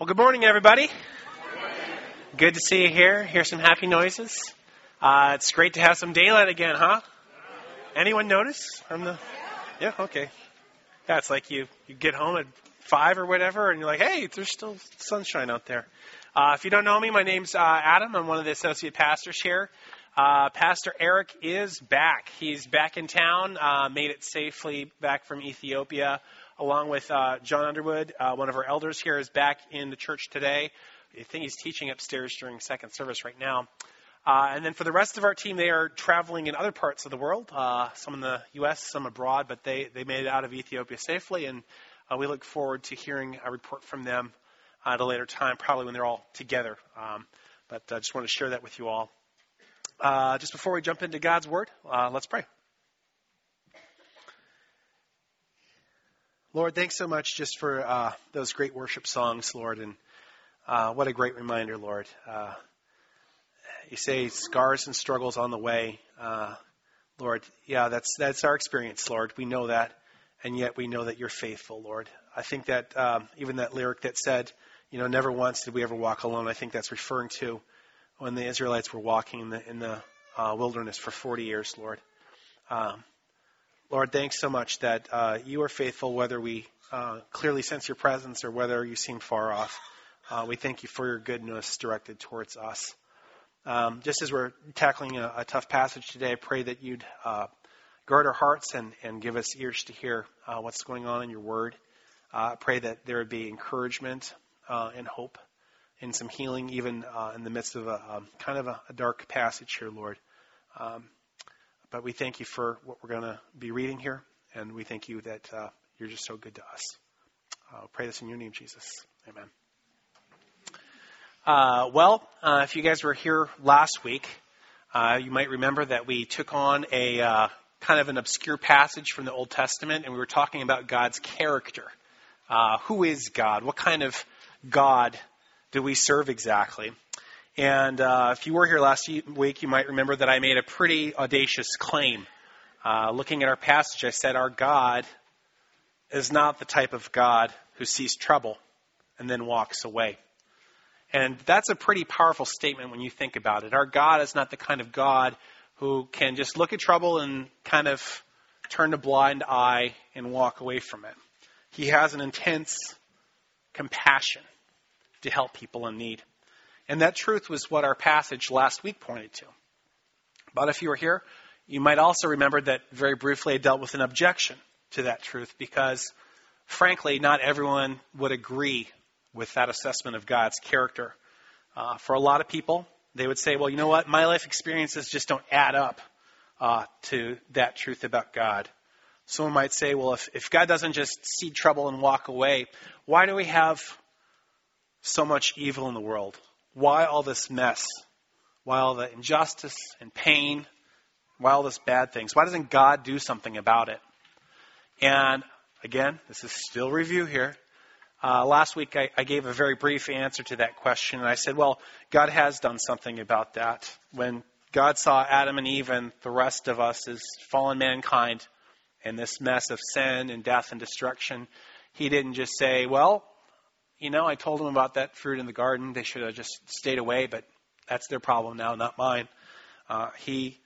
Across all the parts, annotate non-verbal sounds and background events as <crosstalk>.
Well, good morning, everybody. Good to see you here. Hear some happy noises. Uh, it's great to have some daylight again, huh? Anyone notice from the? Yeah, okay. Yeah, it's like you you get home at five or whatever, and you're like, hey, there's still sunshine out there. Uh, if you don't know me, my name's uh, Adam. I'm one of the associate pastors here. Uh, Pastor Eric is back. He's back in town. Uh, made it safely back from Ethiopia along with uh, John Underwood, uh, one of our elders here, is back in the church today. I think he's teaching upstairs during second service right now. Uh, and then for the rest of our team, they are traveling in other parts of the world, uh, some in the U.S., some abroad, but they, they made it out of Ethiopia safely, and uh, we look forward to hearing a report from them at a later time, probably when they're all together. Um, but I just want to share that with you all. Uh, just before we jump into God's Word, let's pray. Lord, thanks so much just for uh, those great worship songs, Lord, and uh, what a great reminder, Lord. Uh, you say scars and struggles on the way, uh, Lord. Yeah, that's that's our experience, Lord. We know that, and yet we know that you're faithful, Lord. I think that um, even that lyric that said, you know, never once did we ever walk alone. I think that's referring to when the Israelites were walking in the in the uh, wilderness for 40 years, Lord. Um, Lord, thanks so much that uh, you are faithful whether we uh, clearly sense your presence or whether you seem far off. Uh, we thank you for your goodness directed towards us. Um, just as we're tackling a, a, tough passage today, I pray that you'd uh, guard our hearts and, and, give us ears to hear uh, what's going on in your word. Uh, I pray that there would be encouragement and hope and some healing even in the midst of a, a kind of a, a, dark passage here, Lord. Um, but we thank you for what we're going to be reading here, and we thank you that uh, you're just so good to us. Uh, pray this in your name, Jesus. Amen. Uh, well, uh, if you guys were here last week, uh, you might remember that we took on a uh, kind of an obscure passage from the Old Testament, and we were talking about God's character. who is God? What kind of God do we serve exactly? And uh, if you were here last week, you might remember that I made a pretty audacious claim. Uh, looking at our passage, I said, Our God is not the type of God who sees trouble and then walks away. And that's a pretty powerful statement when you think about it. Our God is not the kind of God who can just look at trouble and kind of turn a blind eye and walk away from it. He has an intense compassion to help people in need. And that truth was what our passage last week pointed to. But if you were here, you might also remember that very briefly I dealt with an objection to that truth because, frankly, not everyone would agree with that assessment of God's character. Uh, for a lot of people, they would say, well, you know what? My life experiences just don't add up uh, to that truth about God. Someone might say, well, if, if God doesn't just see trouble and walk away, why do we have so much evil in the world? Why all this mess? Why all the injustice and pain? Why all this bad things? Why doesn't God do something about it? And again, this is still review here. Uh, last week I, I, gave a very brief answer to that question, and I said, well, God has done something about that. When God saw Adam and Eve and the rest of us as fallen mankind in this mess of sin and death and destruction, He didn't just say, well, you know, I told them about that fruit in the garden. They should have just stayed away, but that's their problem now, not mine. Uh, he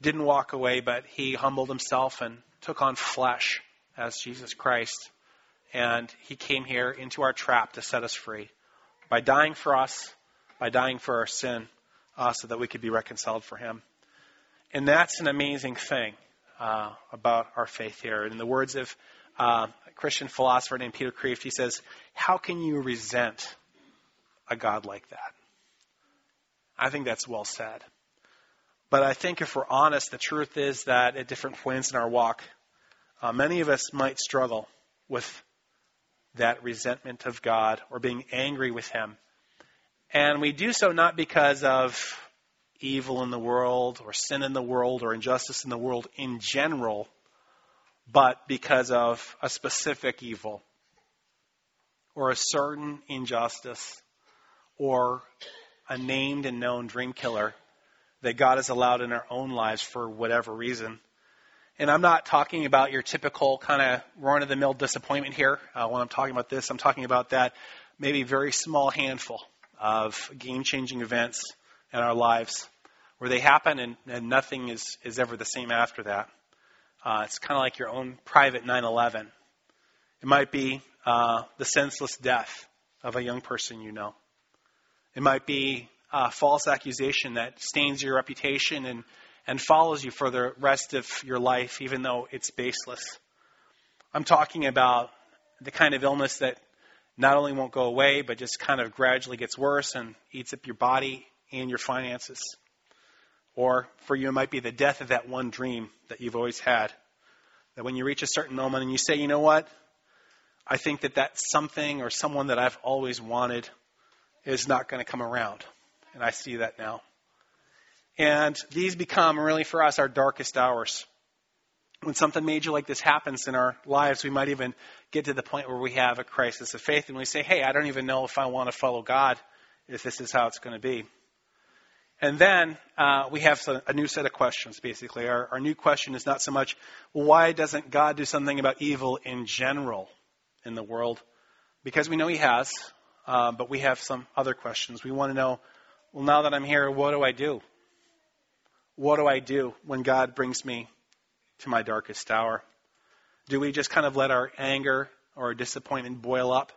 didn't walk away, but he humbled himself and took on flesh as Jesus Christ. And he came here into our trap to set us free by dying for us, by dying for our sin, uh, so that we could be reconciled for him. And that's an amazing thing uh, about our faith here. In the words of uh, a Christian philosopher named Peter Kreeft, he says, How can you resent a God like that? I think that's well said. But I think if we're honest, the truth is that at different points in our walk, uh, many of us might struggle with that resentment of God or being angry with Him. And we do so not because of evil in the world or sin in the world or injustice in the world in general, but because of a specific evil or a certain injustice or a named and known dream killer that God has allowed in our own lives for whatever reason. And I'm not talking about your typical kind of run of the mill disappointment here uh, when I'm talking about this. I'm talking about that maybe very small handful of game changing events in our lives where they happen and, and nothing is, is ever the same after that. Uh, it's kind of like your own private 9 11. It might be uh, the senseless death of a young person you know. It might be a false accusation that stains your reputation and, and follows you for the rest of your life, even though it's baseless. I'm talking about the kind of illness that not only won't go away, but just kind of gradually gets worse and eats up your body and your finances. Or for you, it might be the death of that one dream that you've always had. That when you reach a certain moment and you say, you know what? I think that that something or someone that I've always wanted is not going to come around. And I see that now. And these become really for us our darkest hours. When something major like this happens in our lives, we might even get to the point where we have a crisis of faith and we say, hey, I don't even know if I want to follow God if this is how it's going to be. And then uh, we have a new set of questions, basically. Our, our new question is not so much, why doesn't God do something about evil in general in the world? Because we know He has, uh, but we have some other questions. We want to know, well, now that I'm here, what do I do? What do I do when God brings me to my darkest hour? Do we just kind of let our anger or our disappointment boil up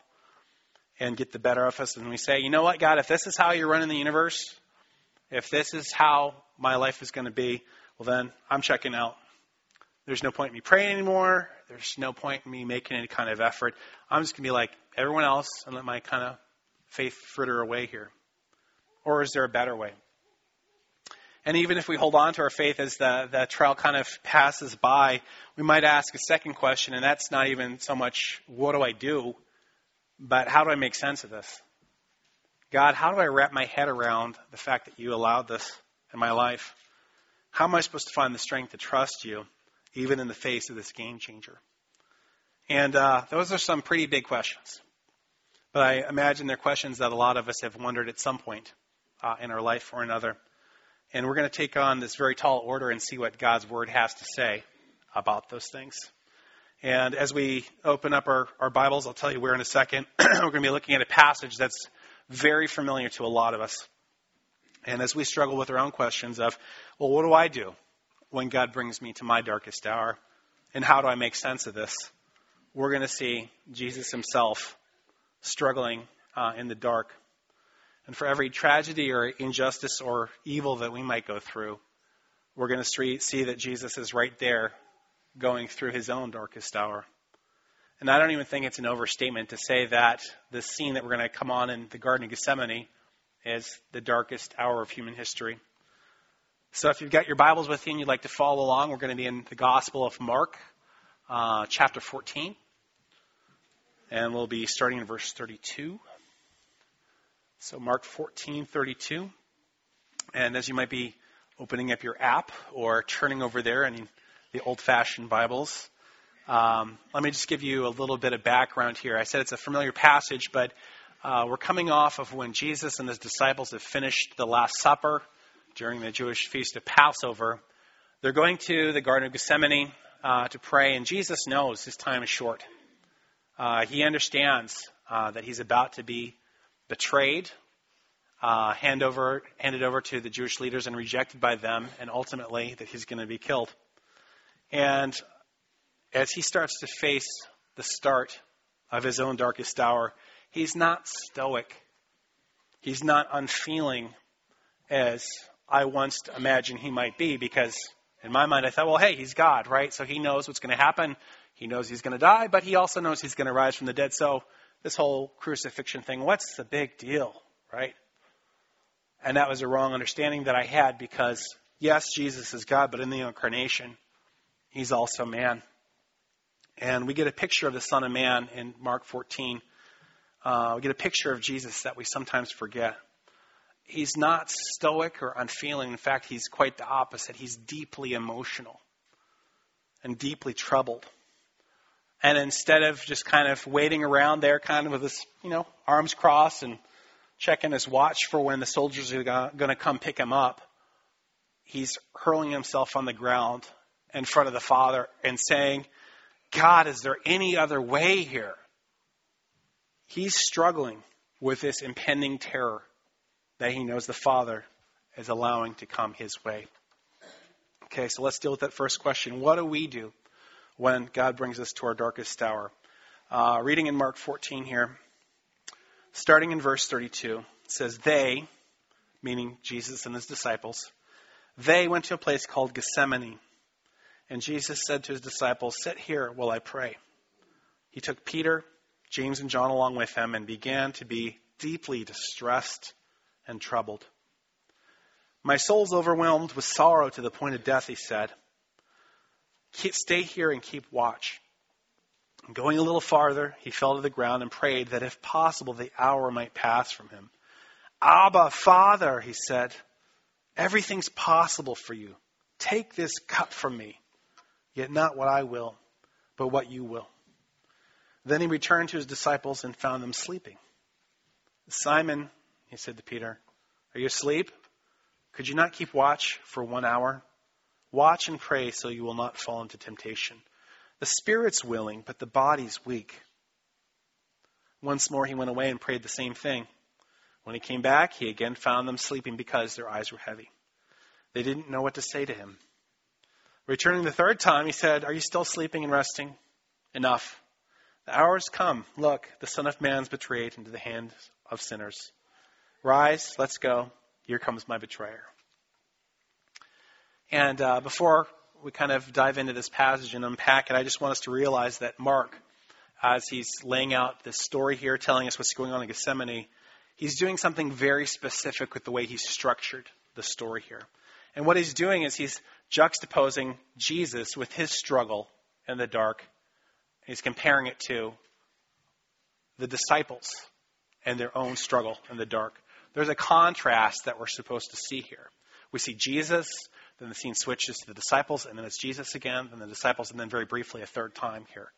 and get the better of us and we say, you know what, God, if this is how you're running the universe, if this is how my life is going to be, well, then I'm checking out. There's no point in me praying anymore. There's no point in me making any kind of effort. I'm just going to be like everyone else and let my kind of faith fritter away here. Or is there a better way? And even if we hold on to our faith as the, the trial kind of passes by, we might ask a second question, and that's not even so much, what do I do? But how do I make sense of this? God, how do I wrap my head around the fact that you allowed this in my life? How am I supposed to find the strength to trust you, even in the face of this game changer? And uh, those are some pretty big questions. But I imagine they're questions that a lot of us have wondered at some point uh, in our life or another. And we're going to take on this very tall order and see what God's Word has to say about those things. And as we open up our, our Bibles, I'll tell you where in a second, <clears throat> we're going to be looking at a passage that's very familiar to a lot of us. And as we struggle with our own questions of, well, what do I do when God brings me to my darkest hour? And how do I make sense of this? We're going to see Jesus himself struggling uh, in the dark. And for every tragedy or injustice or evil that we might go through, we're going to see that Jesus is right there going through his own darkest hour. And I don't even think it's an overstatement to say that the scene that we're going to come on in the Garden of Gethsemane is the darkest hour of human history. So if you've got your Bibles with you and you'd like to follow along, we're going to be in the Gospel of Mark, uh, chapter 14. And we'll be starting in verse 32. So Mark 14, 32. And as you might be opening up your app or turning over there in the old fashioned Bibles, um, let me just give you a little bit of background here. I said it's a familiar passage, but uh, we're coming off of when Jesus and his disciples have finished the Last Supper during the Jewish feast of Passover. They're going to the Garden of Gethsemane uh, to pray, and Jesus knows his time is short. Uh, he understands uh, that he's about to be betrayed, uh, hand over, handed over to the Jewish leaders and rejected by them, and ultimately that he's going to be killed. And as he starts to face the start of his own darkest hour, he's not stoic. He's not unfeeling as I once imagined he might be because in my mind I thought, well, hey, he's God, right? So he knows what's going to happen. He knows he's going to die, but he also knows he's going to rise from the dead. So this whole crucifixion thing, what's the big deal, right? And that was a wrong understanding that I had because, yes, Jesus is God, but in the incarnation, he's also man. And we get a picture of the Son of Man in Mark 14. Uh, we get a picture of Jesus that we sometimes forget. He's not stoic or unfeeling. In fact, he's quite the opposite. He's deeply emotional and deeply troubled. And instead of just kind of waiting around there, kind of with his, you know, arms crossed and checking his watch for when the soldiers are going to come pick him up, he's hurling himself on the ground in front of the Father and saying, God, is there any other way here? He's struggling with this impending terror that he knows the Father is allowing to come his way. Okay, so let's deal with that first question. What do we do when God brings us to our darkest hour? Uh, reading in Mark 14 here, starting in verse 32, says, They, meaning Jesus and his disciples, they went to a place called Gethsemane. And Jesus said to his disciples, Sit here while I pray. He took Peter, James, and John along with him and began to be deeply distressed and troubled. My soul's overwhelmed with sorrow to the point of death, he said. Stay here and keep watch. Going a little farther, he fell to the ground and prayed that if possible the hour might pass from him. Abba, Father, he said, everything's possible for you. Take this cup from me, yet not what I will, but what you will. Then he returned to his disciples and found them sleeping. Simon, he said to Peter, are you asleep? Could you not keep watch for one hour? Watch and pray so you will not fall into temptation. The spirit's willing, but the body's weak. Once more he went away and prayed the same thing. When he came back, he again found them sleeping because their eyes were heavy. They didn't know what to say to him. Returning the third time, he said, Are you still sleeping and resting? Enough. The hour's come. Look, the Son of Man's betrayed into the hands of sinners. Rise, let's go. Here comes my betrayer. And uh, before we kind of dive into this passage and unpack it, I just want us to realize that Mark, as he's laying out this story here, telling us what's going on in Gethsemane, he's doing something very specific with the way he's structured the story here. And what he's doing is he's juxtaposing Jesus with his struggle in the dark. He's comparing it to the disciples and their own struggle in the dark. There's a contrast that we're supposed to see here. We see Jesus, then the scene switches to the disciples, and then it's Jesus again, then the disciples, and then very briefly a third time here.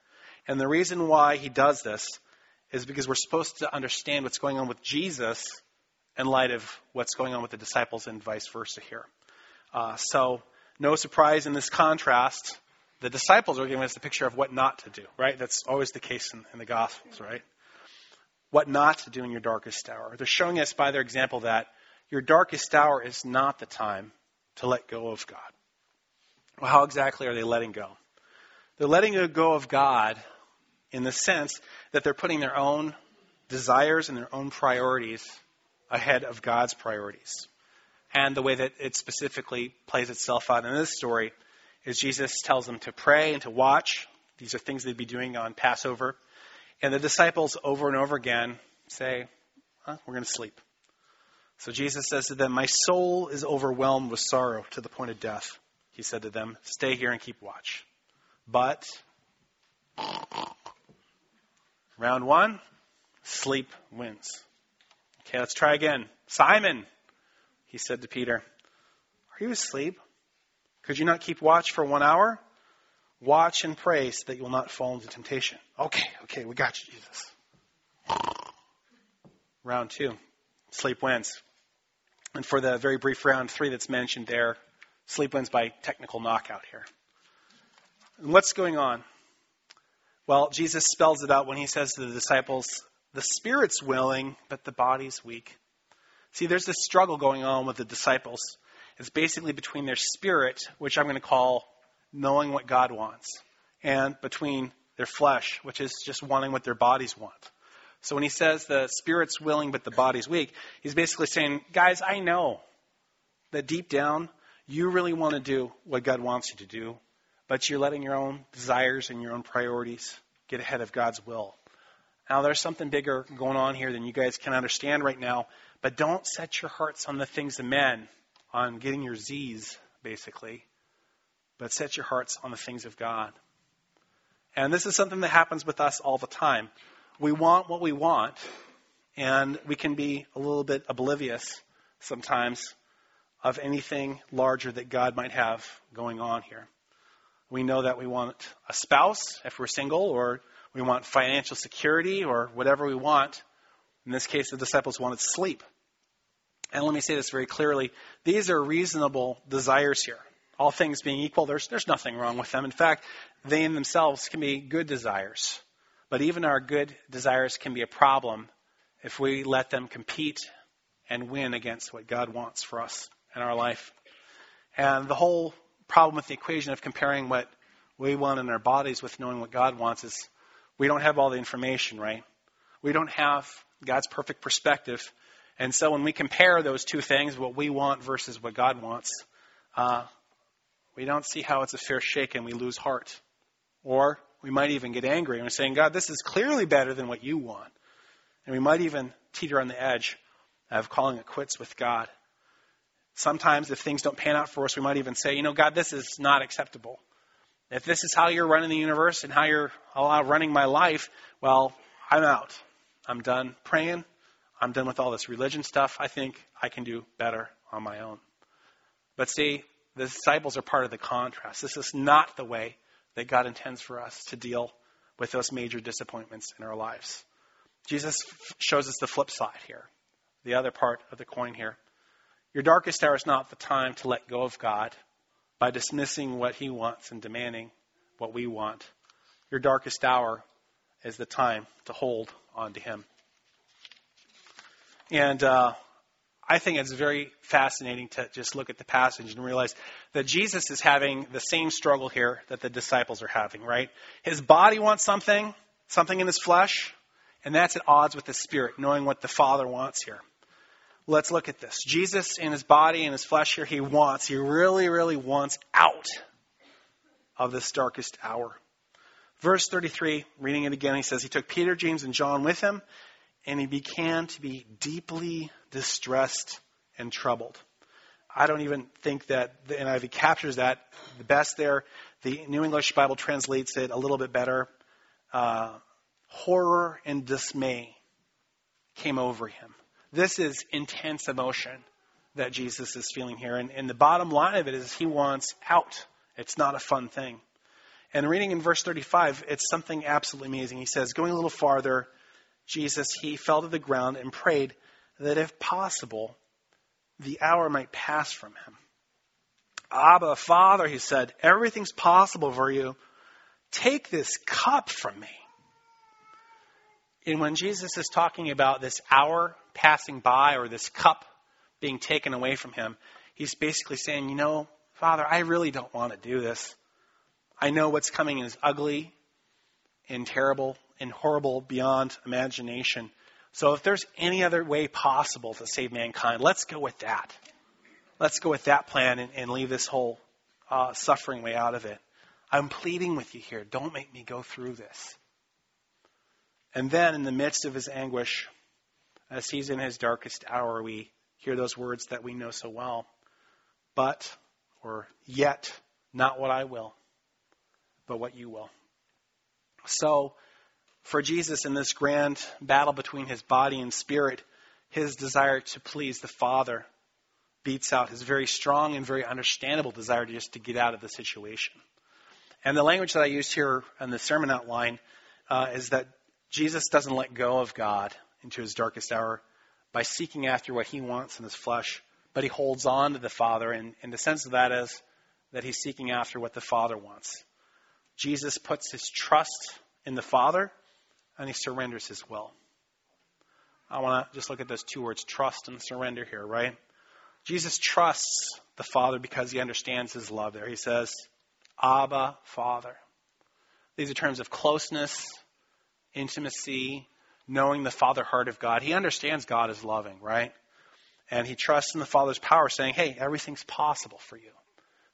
And the reason why he does this is because we're supposed to understand what's going on with Jesus in light of what's going on with the disciples and vice versa here. Uh, so, no surprise in this contrast, the disciples are giving us a picture of what not to do, right? That's always the case in, in the Gospels, right? What not to do in your darkest hour. They're showing us by their example that your darkest hour is not the time to let go of God. Well, how exactly are they letting go? They're letting go of God in the sense that they're putting their own desires and their own priorities ahead of God's priorities. And the way that it specifically plays itself out in this story is Jesus tells them to pray and to watch. These are things they'd be doing on Passover. And the disciples over and over again say, huh, We're going to sleep. So Jesus says to them, My soul is overwhelmed with sorrow to the point of death. He said to them, Stay here and keep watch. But, round one, sleep wins. Okay, let's try again. Simon, he said to Peter, Are you asleep? Could you not keep watch for one hour? Watch and pray so that you will not fall into temptation. Okay, okay, we got you, Jesus. Round two, sleep wins. And for the very brief round three that's mentioned there, sleep wins by technical knockout here. And what's going on? Well, Jesus spells it out when he says to the disciples, The spirit's willing, but the body's weak. See, there's this struggle going on with the disciples. It's basically between their spirit, which I'm going to call knowing what God wants, and between their flesh, which is just wanting what their bodies want. So when he says the spirit's willing but the body's weak, he's basically saying, guys, I know that deep down you really want to do what God wants you to do, but you're letting your own desires and your own priorities get ahead of God's will. Now, there's something bigger going on here than you guys can understand right now, but don't set your hearts on the things of men, on getting your Z's, basically, but set your hearts on the things of God. And this is something that happens with us all the time. We want what we want, and we can be a little bit oblivious sometimes of anything larger that God might have going on here. We know that we want a spouse if we're single, or we want financial security, or whatever we want. In this case, the disciples wanted sleep. And let me say this very clearly these are reasonable desires here. All things being equal, there's, there's nothing wrong with them. In fact, they in themselves can be good desires. But even our good desires can be a problem if we let them compete and win against what God wants for us in our life. And the whole problem with the equation of comparing what we want in our bodies with knowing what God wants is we don't have all the information, right? We don't have God's perfect perspective. And so when we compare those two things, what we want versus what God wants, uh, we don't see how it's a fair shake and we lose heart. Or we might even get angry and we're saying, God, this is clearly better than what you want. And we might even teeter on the edge of calling it quits with God. Sometimes, if things don't pan out for us, we might even say, you know, God, this is not acceptable. If this is how you're running the universe and how you're running my life, well, I'm out. I'm done praying. I'm done with all this religion stuff. I think I can do better on my own. But see, the disciples are part of the contrast. This is not the way that God intends for us to deal with those major disappointments in our lives. Jesus shows us the flip side here, the other part of the coin here. Your darkest hour is not the time to let go of God by dismissing what He wants and demanding what we want. Your darkest hour is the time to hold on to Him. And uh, I think it's very fascinating to just look at the passage and realize that Jesus is having the same struggle here that the disciples are having, right? His body wants something, something in his flesh, and that's at odds with the spirit, knowing what the Father wants here. Let's look at this. Jesus in his body and his flesh here, he wants, he really, really wants out of this darkest hour. Verse 33, reading it again, he says, He took Peter, James, and John with him, and he began to be deeply distressed and troubled. I don't even think that the NIV captures that the best there. The New English Bible translates it a little bit better. Uh, horror and dismay came over him. This is intense emotion that Jesus is feeling here. And, and the bottom line of it is he wants out. It's not a fun thing. And reading in verse 35, it's something absolutely amazing. He says, going a little farther, Jesus, he fell to the ground and prayed that if possible, the hour might pass from him. Abba, Father, he said, everything's possible for you. Take this cup from me. And when Jesus is talking about this hour passing by or this cup being taken away from him, he's basically saying, you know, Father, I really don't want to do this. I know what's coming is ugly and terrible and horrible beyond imagination. So if there's any other way possible to save mankind, let's go with that. Let's go with that plan and, and leave this whole uh, suffering way out of it. I'm pleading with you here. Don't make me go through this. And then, in the midst of his anguish, as he's in his darkest hour, we hear those words that we know so well. But, or yet, not what I will, but what you will. So, for Jesus in this grand battle between his body and spirit, his desire to please the Father beats out his very strong and very understandable desire to just to get out of the situation. And the language that I used here in the sermon outline uh, is that Jesus doesn't let go of God into his darkest hour by seeking after what he wants in his flesh, but he holds on to the Father. And, and the sense of that is that he's seeking after what the Father wants. Jesus puts his trust in the Father and he surrenders his will. I want to just look at those two words, trust and surrender here, right? Jesus trusts the Father because he understands his love there. He says, Abba, Father. These are terms of closeness intimacy, knowing the Father heart of God. He understands God is loving, right? And he trusts in the Father's power, saying, hey, everything's possible for you.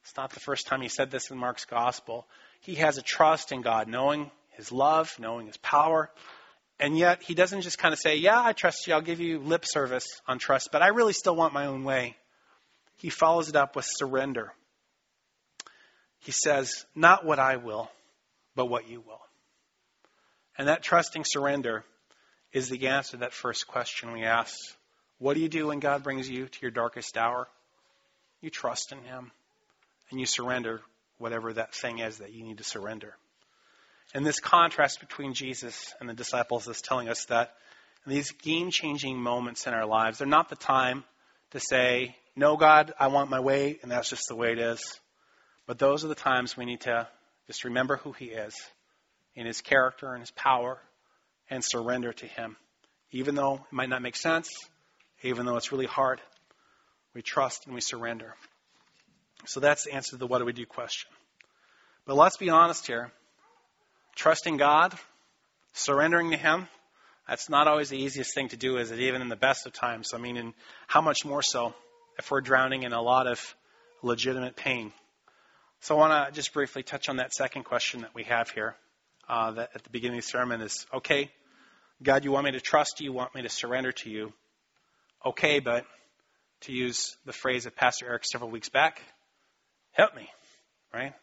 It's not the first time he said this in Mark's gospel. He has a trust in God, knowing his love, knowing his power. And yet, he doesn't just kind of say, Yeah, I trust you. I'll give you lip service on trust, but I really still want my own way. He follows it up with surrender. He says, Not what I will, but what you will. And that trusting surrender is the answer to that first question we asked. What do you do when God brings you to your darkest hour? You trust in Him and you surrender whatever that thing is that you need to surrender. And this contrast between Jesus and the disciples is telling us that these game changing moments in our lives, they're not the time to say, No, God, I want my way, and that's just the way it is. But those are the times we need to just remember who He is in his character and his power and surrender to him Even though it might not make sense, even though it's really hard, we trust and we surrender. So that's the answer to the what do we do question. But let's be honest here. Trusting God, surrendering to Him, that's not always the easiest thing to do, is it? Even in the best of times. I mean, how much more so if we're drowning in a lot of legitimate pain. So I want to just briefly touch on that second question that we have here uh, that at the beginning of the sermon is, okay, God, you want me to trust you, you want me to surrender to you. Okay, but to use the phrase of Pastor Eric several weeks back, help me, right?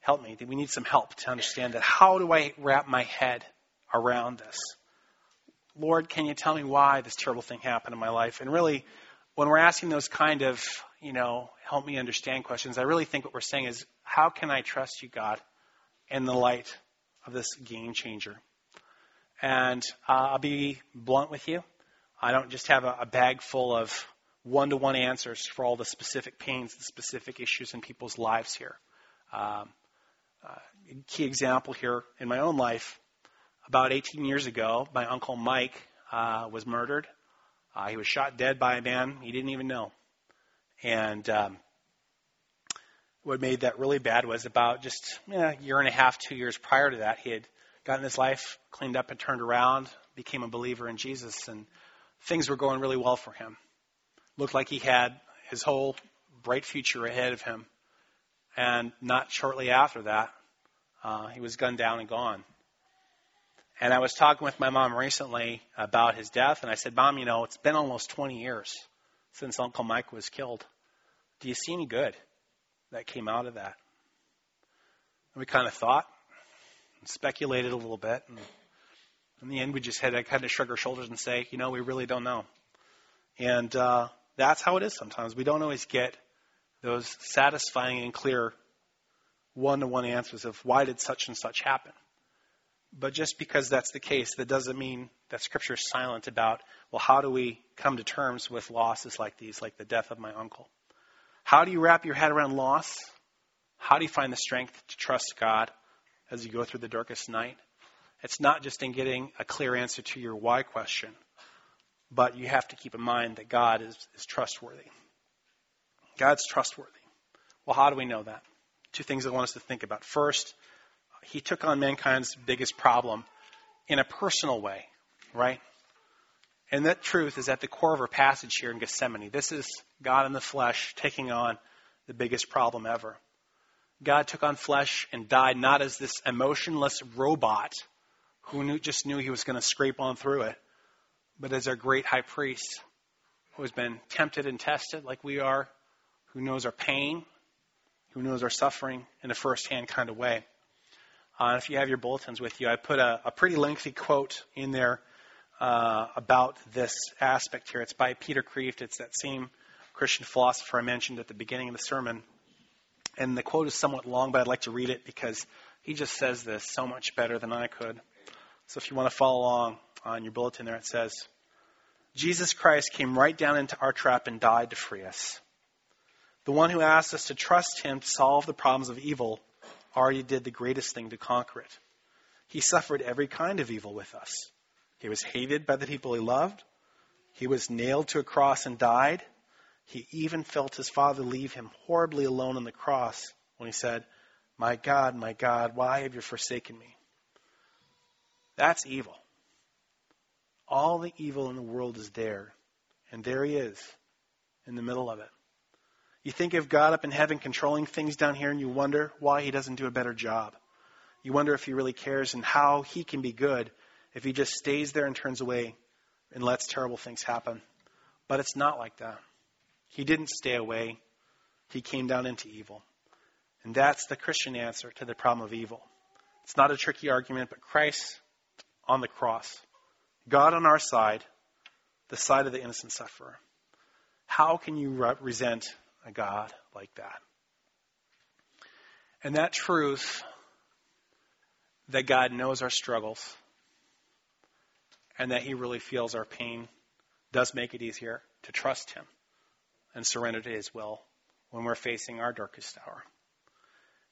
Help me. We need some help to understand that. How do I wrap my head around this? Lord, can you tell me why this terrible thing happened in my life? And really, when we're asking those kind of, you know, help me understand questions, I really think what we're saying is, how can I trust you, God, in the light of this game changer? And uh, I'll be blunt with you. I don't just have a, a bag full of one to one answers for all the specific pains, the specific issues in people's lives here. Um, uh, key example here in my own life about 18 years ago, my uncle Mike uh, was murdered uh, he was shot dead by a man he didn't even know. And um, what made that really bad was about just a year and a half, two years prior to that, he had gotten his life cleaned up and turned around, became a believer in Jesus, and things were going really well for him. Looked like he had his whole bright future ahead of him. And not shortly after that, uh, he was gunned down and gone. And I was talking with my mom recently about his death, and I said, Mom, you know, it's been almost 20 years since Uncle Mike was killed. Do you see any good that came out of that? And we kind of thought, and speculated a little bit, and in the end, we just had to kind of shrug our shoulders and say, you know, we really don't know. And uh, that's how it is sometimes. We don't always get those satisfying and clear one to one answers of why did such and such happen. But just because that's the case, that doesn't mean that Scripture is silent about, well, how do we come to terms with losses like these, like the death of my uncle? How do you wrap your head around loss? How do you find the strength to trust God as you go through the darkest night? It's not just in getting a clear answer to your why question, but you have to keep in mind that God is, is trustworthy. God's trustworthy. Well, how do we know that? Two things I want us to think about. First, he took on mankind's biggest problem in a personal way, right? And that truth is at the core of our passage here in Gethsemane. This is God in the flesh taking on the biggest problem ever. God took on flesh and died not as this emotionless robot who knew, just knew he was going to scrape on through it, but as our great high priest who has been tempted and tested like we are, who knows our pain, who knows our suffering in a first-hand kind of way. Uh, if you have your bulletins with you, I put a, a pretty lengthy quote in there uh, about this aspect here. It's by Peter Kreeft. It's that same Christian philosopher I mentioned at the beginning of the sermon. And the quote is somewhat long, but I'd like to read it because he just says this so much better than I could. So if you want to follow along on your bulletin there, it says, Jesus Christ came right down into our trap and died to free us. The one who asked us to trust him to solve the problems of evil already did the greatest thing to conquer it. He suffered every kind of evil with us. He was hated by the people he loved. He was nailed to a cross and died. He even felt his father leave him horribly alone on the cross when he said, My God, my God, why have you forsaken me? That's evil. All the evil in the world is there. And there he is in the middle of it. You think of God up in heaven controlling things down here, and you wonder why He doesn't do a better job. You wonder if He really cares and how He can be good if He just stays there and turns away and lets terrible things happen. But it's not like that. He didn't stay away, He came down into evil. And that's the Christian answer to the problem of evil. It's not a tricky argument, but Christ on the cross, God on our side, the side of the innocent sufferer. How can you resent a God like that. And that truth that God knows our struggles and that He really feels our pain does make it easier to trust Him and surrender to His will when we're facing our darkest hour.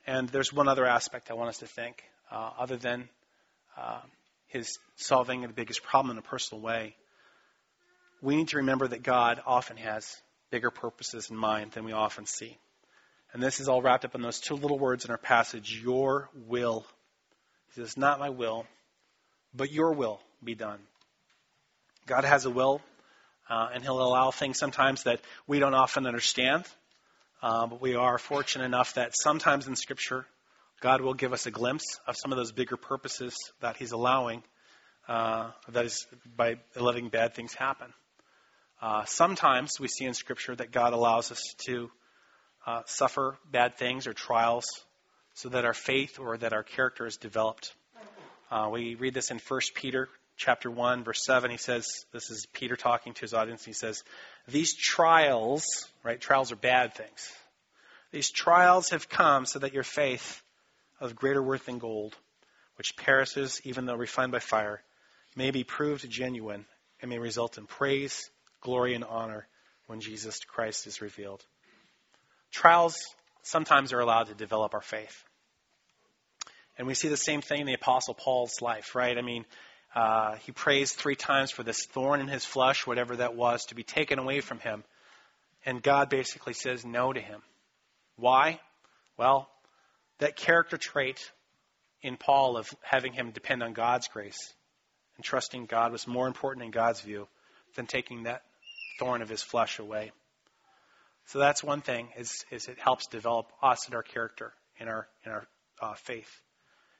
And there's one other aspect I want us to think, uh, other than uh, his solving the biggest problem in a personal way, we need to remember that God often has bigger purposes in mind than we often see. And this is all wrapped up in those two little words in our passage, your will. He says, not my will, but your will be done. God has a will, uh, and He'll allow things sometimes that we don't often understand. Uh, but we are fortunate enough that sometimes in Scripture, God will give us a glimpse of some of those bigger purposes that He's allowing, uh, that is, by letting bad things happen. Uh, sometimes we see in Scripture that God allows us to uh, suffer bad things or trials so that our faith or that our character is developed. Uh, we read this in 1 Peter chapter 1, verse 7. He says, this is Peter talking to his audience. He says, These trials, right? Trials are bad things. These trials have come so that your faith of greater worth than gold, which perishes even though refined by fire, may be proved genuine and may result in praise glory and honor when Jesus Christ is revealed. Trials sometimes are allowed to develop our faith. And we see the same thing in the Apostle Paul's life, right? I mean, uh, he prays three times for this thorn in his flesh, whatever that was, to be taken away from him. And God basically says no to him. Why? Well, that character trait in Paul of having him depend on God's grace and trusting God was more important in God's view than taking that thorn of his flesh away. So that's one thing is, is it helps develop us and our character in our in our uh, faith.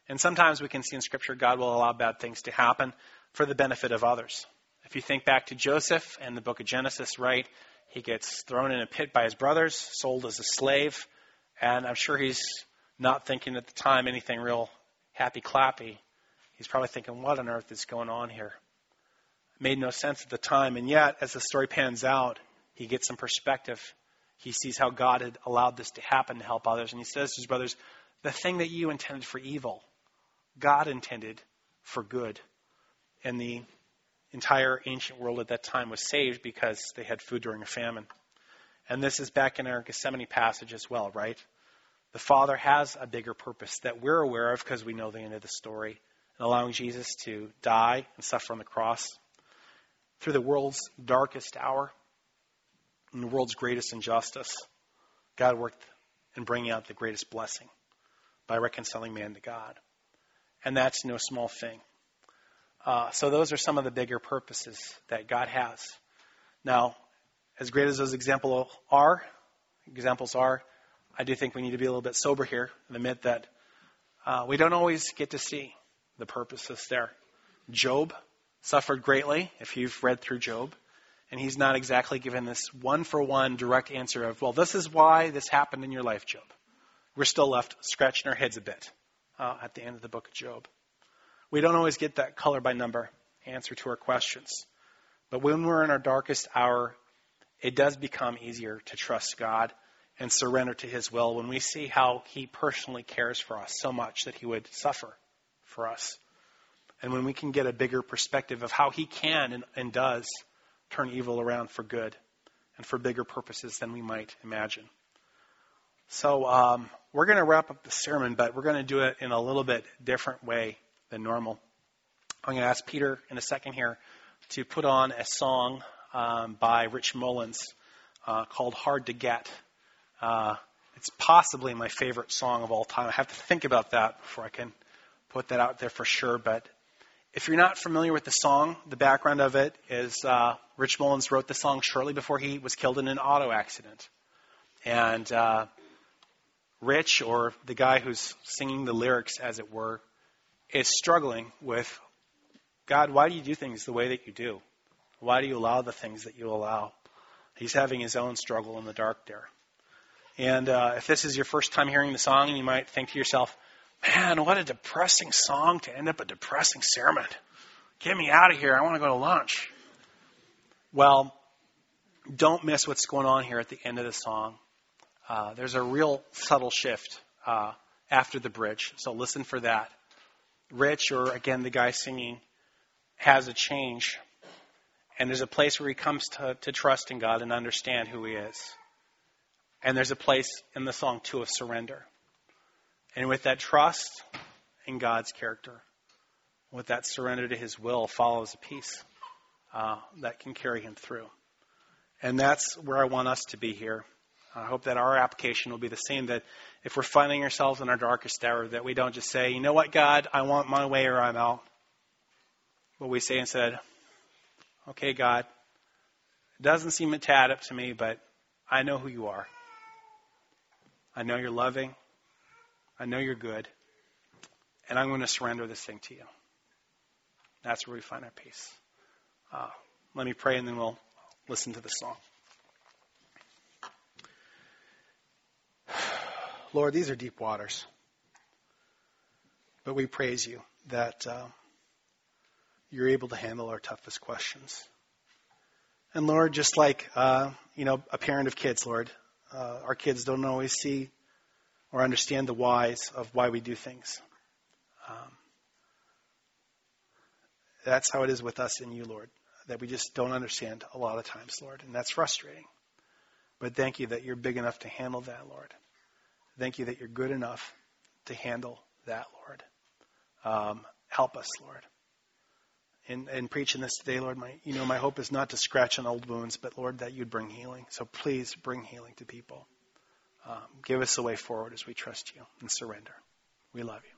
And sometimes we can see in Scripture God will allow bad things to happen for the benefit of others. If you think back to Joseph and the book of Genesis, right, he gets thrown in a pit by his brothers, sold as a slave, and I'm sure he's not thinking at the time anything real happy clappy. He's probably thinking, what on earth is going on here? made no sense at the time. And yet, as the story pans out, he gets some perspective. He sees how God had allowed this to happen to help others. And he says to his brothers, The thing that you intended for evil, God intended for good. And the entire ancient world at that time was saved because they had food during a famine. And this is back in our Gethsemane passage as well, right? The Father has a bigger purpose that we're aware of because we know the end of the story. And allowing Jesus to die and suffer on the cross through the world's darkest hour and the world's greatest injustice, God worked in bringing out the greatest blessing by reconciling man to God. And that's no small thing. Uh, so those are some of the bigger purposes that God has. Now, as great as those examples are, examples are, I do think we need to be a little bit sober here and admit that uh, we don't always get to see the purposes there. Job suffered greatly, if you've read through Job. And he's not exactly given this one for one direct answer of, well, this is why this happened in your life, Job. We're still left scratching our heads a bit uh, at the end of the book of Job. We don't always get that color by number answer to our questions. But when we're in our darkest hour, it does become easier to trust God and surrender to His will when we see how He personally cares for us so much that He would suffer for us and when we can get a bigger perspective of how He can and, and does turn evil around for good and for bigger purposes than we might imagine. So um, we're going to wrap up the sermon, but we're going to do it in a little bit different way than normal. I'm going to ask Peter in a second here to put on a song um, by Rich Mullins uh, called Hard to Get. Uh, it's possibly my favorite song of all time. I have to think about that before I can put that out there for sure, but if you're not familiar with the song, the background of it is uh, Rich Mullins wrote the song shortly before he was killed in an auto accident. And uh, Rich, or the guy who's singing the lyrics, as it were, is struggling with God, why do you do things the way that you do? Why do you allow the things that you allow? He's having his own struggle in the dark there. And uh, if this is your first time hearing the song, you might think to yourself, Man, what a depressing song to end up a depressing sermon. Get me out of here. I want to go to lunch. Well, don't miss what's going on here at the end of the song. Uh, there's a real subtle shift uh, after the bridge, so listen for that. Rich, or again the guy singing, has a change, and there's a place where he comes to, to trust in God and understand who He is. And there's a place in the song too of surrender. And with that trust in God's character, with that surrender to His will follows a peace uh, that can carry him through. And that's where I want us to be here. I hope that our application will be the same that if we're finding ourselves in our darkest hour, that we don't just say, you know what, God, I want my way or I'm out. But we say instead, okay, God, it doesn't seem a tad up to me, but I know who you are. I know you're loving. I know you're good. And I'm going to surrender this thing to you. That's where we find our peace. Uh, let me pray and then we'll listen to the song. <sighs> Lord, these are deep waters. But we praise you that uh, you're able to handle our toughest questions. And Lord, just like uh, you know, a parent of kids, Lord, uh, our kids don't always see or understand the whys of why we do things. Um, that's how it is with us and you, Lord that we just don't understand a lot of times, Lord, and that's frustrating. But thank you that you're big enough to handle that, Lord. Thank you that you're good enough to handle that, Lord. Um, help us, Lord. In, in preaching this today, Lord, my, you know, my hope is not to scratch on old wounds, but Lord, that you'd bring healing. So please bring healing to people. Um, give us the way forward as we trust you and surrender. We love you.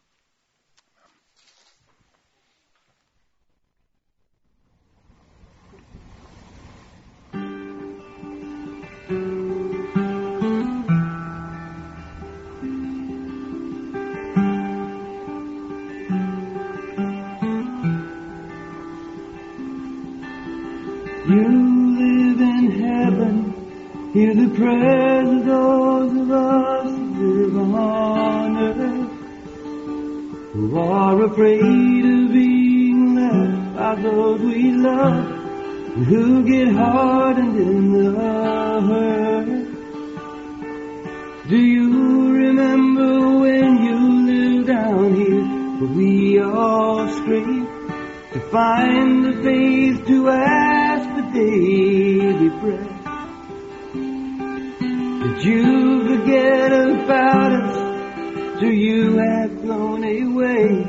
The of those of us earth, who are afraid of being left by those we love, and who get hardened in the hurt. Do you remember when you lived down here, we all scream to find the faith to ask for daily bread? You forget about us? Do you have flown away?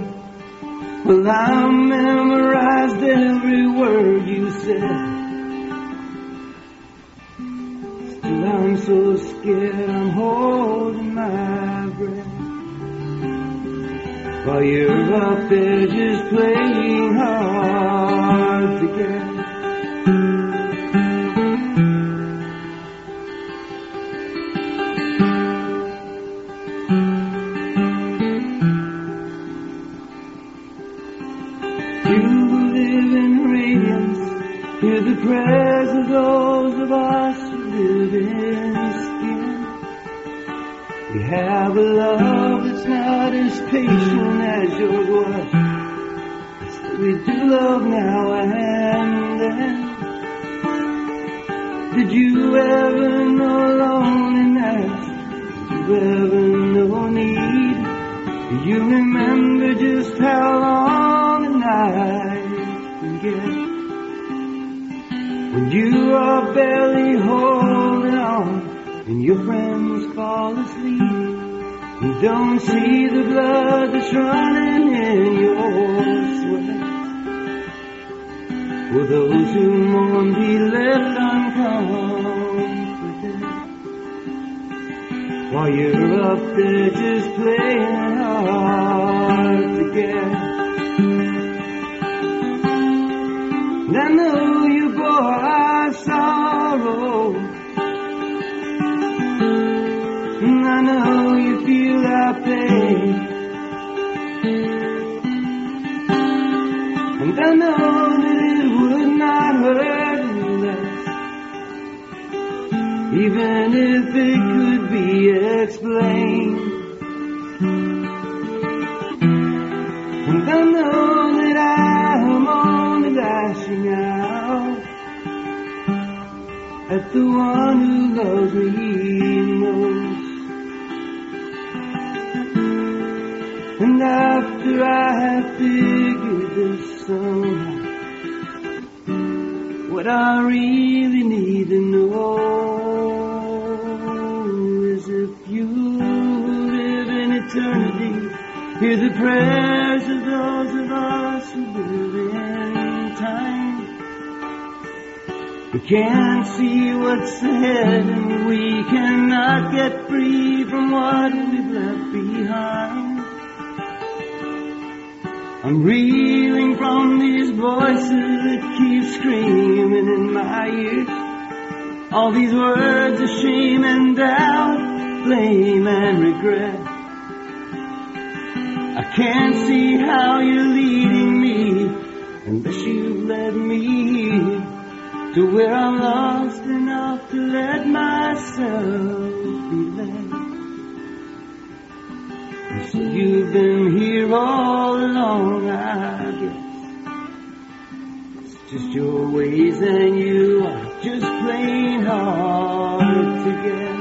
Well, I memorized every word you said. Still, I'm so scared I'm holding my breath. While you're up there just playing While you're up there just playing hard to get. And I know you bore our sorrow. And I know you feel our pain. And I know that it would not hurt less, even if it could be explained. And I know that I am only lashing out at the one who loves me most. And after I have figured this out, what I really need to know hear the prayers of those of us who live in time. We can't see what's ahead and we cannot get free from what we've left behind. I'm reeling from these voices that keep screaming in my ear. All these words of shame and doubt, blame and regret can't see how you're leading me unless you let me to where I'm lost enough to let myself be led. So you've been here all along, I guess. It's just your ways and you are just plain hard to get.